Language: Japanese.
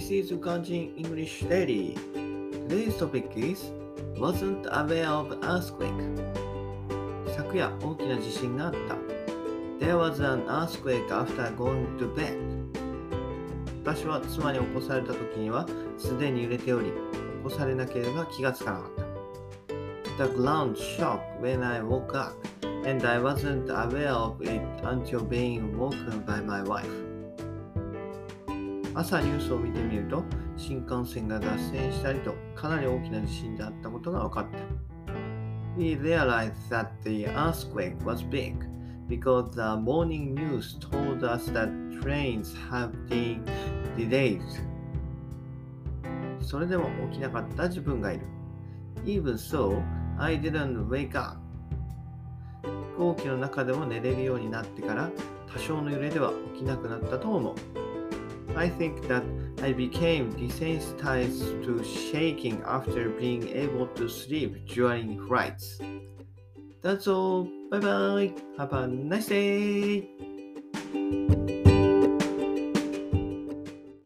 This is Ganjin English Daily. Today's topic is Wasn't aware of earthquake. 昨夜大きな地震があった。There was an earthquake after going to bed. 私は妻に起こされた時にはすでに揺れており、起こされなければ気がつかなかった。The ground shook when I woke up, and I wasn't aware of it until being woken by my wife. 朝ニュースを見てみると新幹線が脱線したりとかなり大きな地震であったことが分かった We realized that the earthquake was big because the morning news told us that trains have been delayed それでも起きなかった自分がいる Even so, I didn't wake up 飛行機の中でも寝れるようになってから多少の揺れでは起きなくなったと思う I think that I became desensitized to shaking after being able to sleep during flights. That's all. Bye bye. Have a nice day.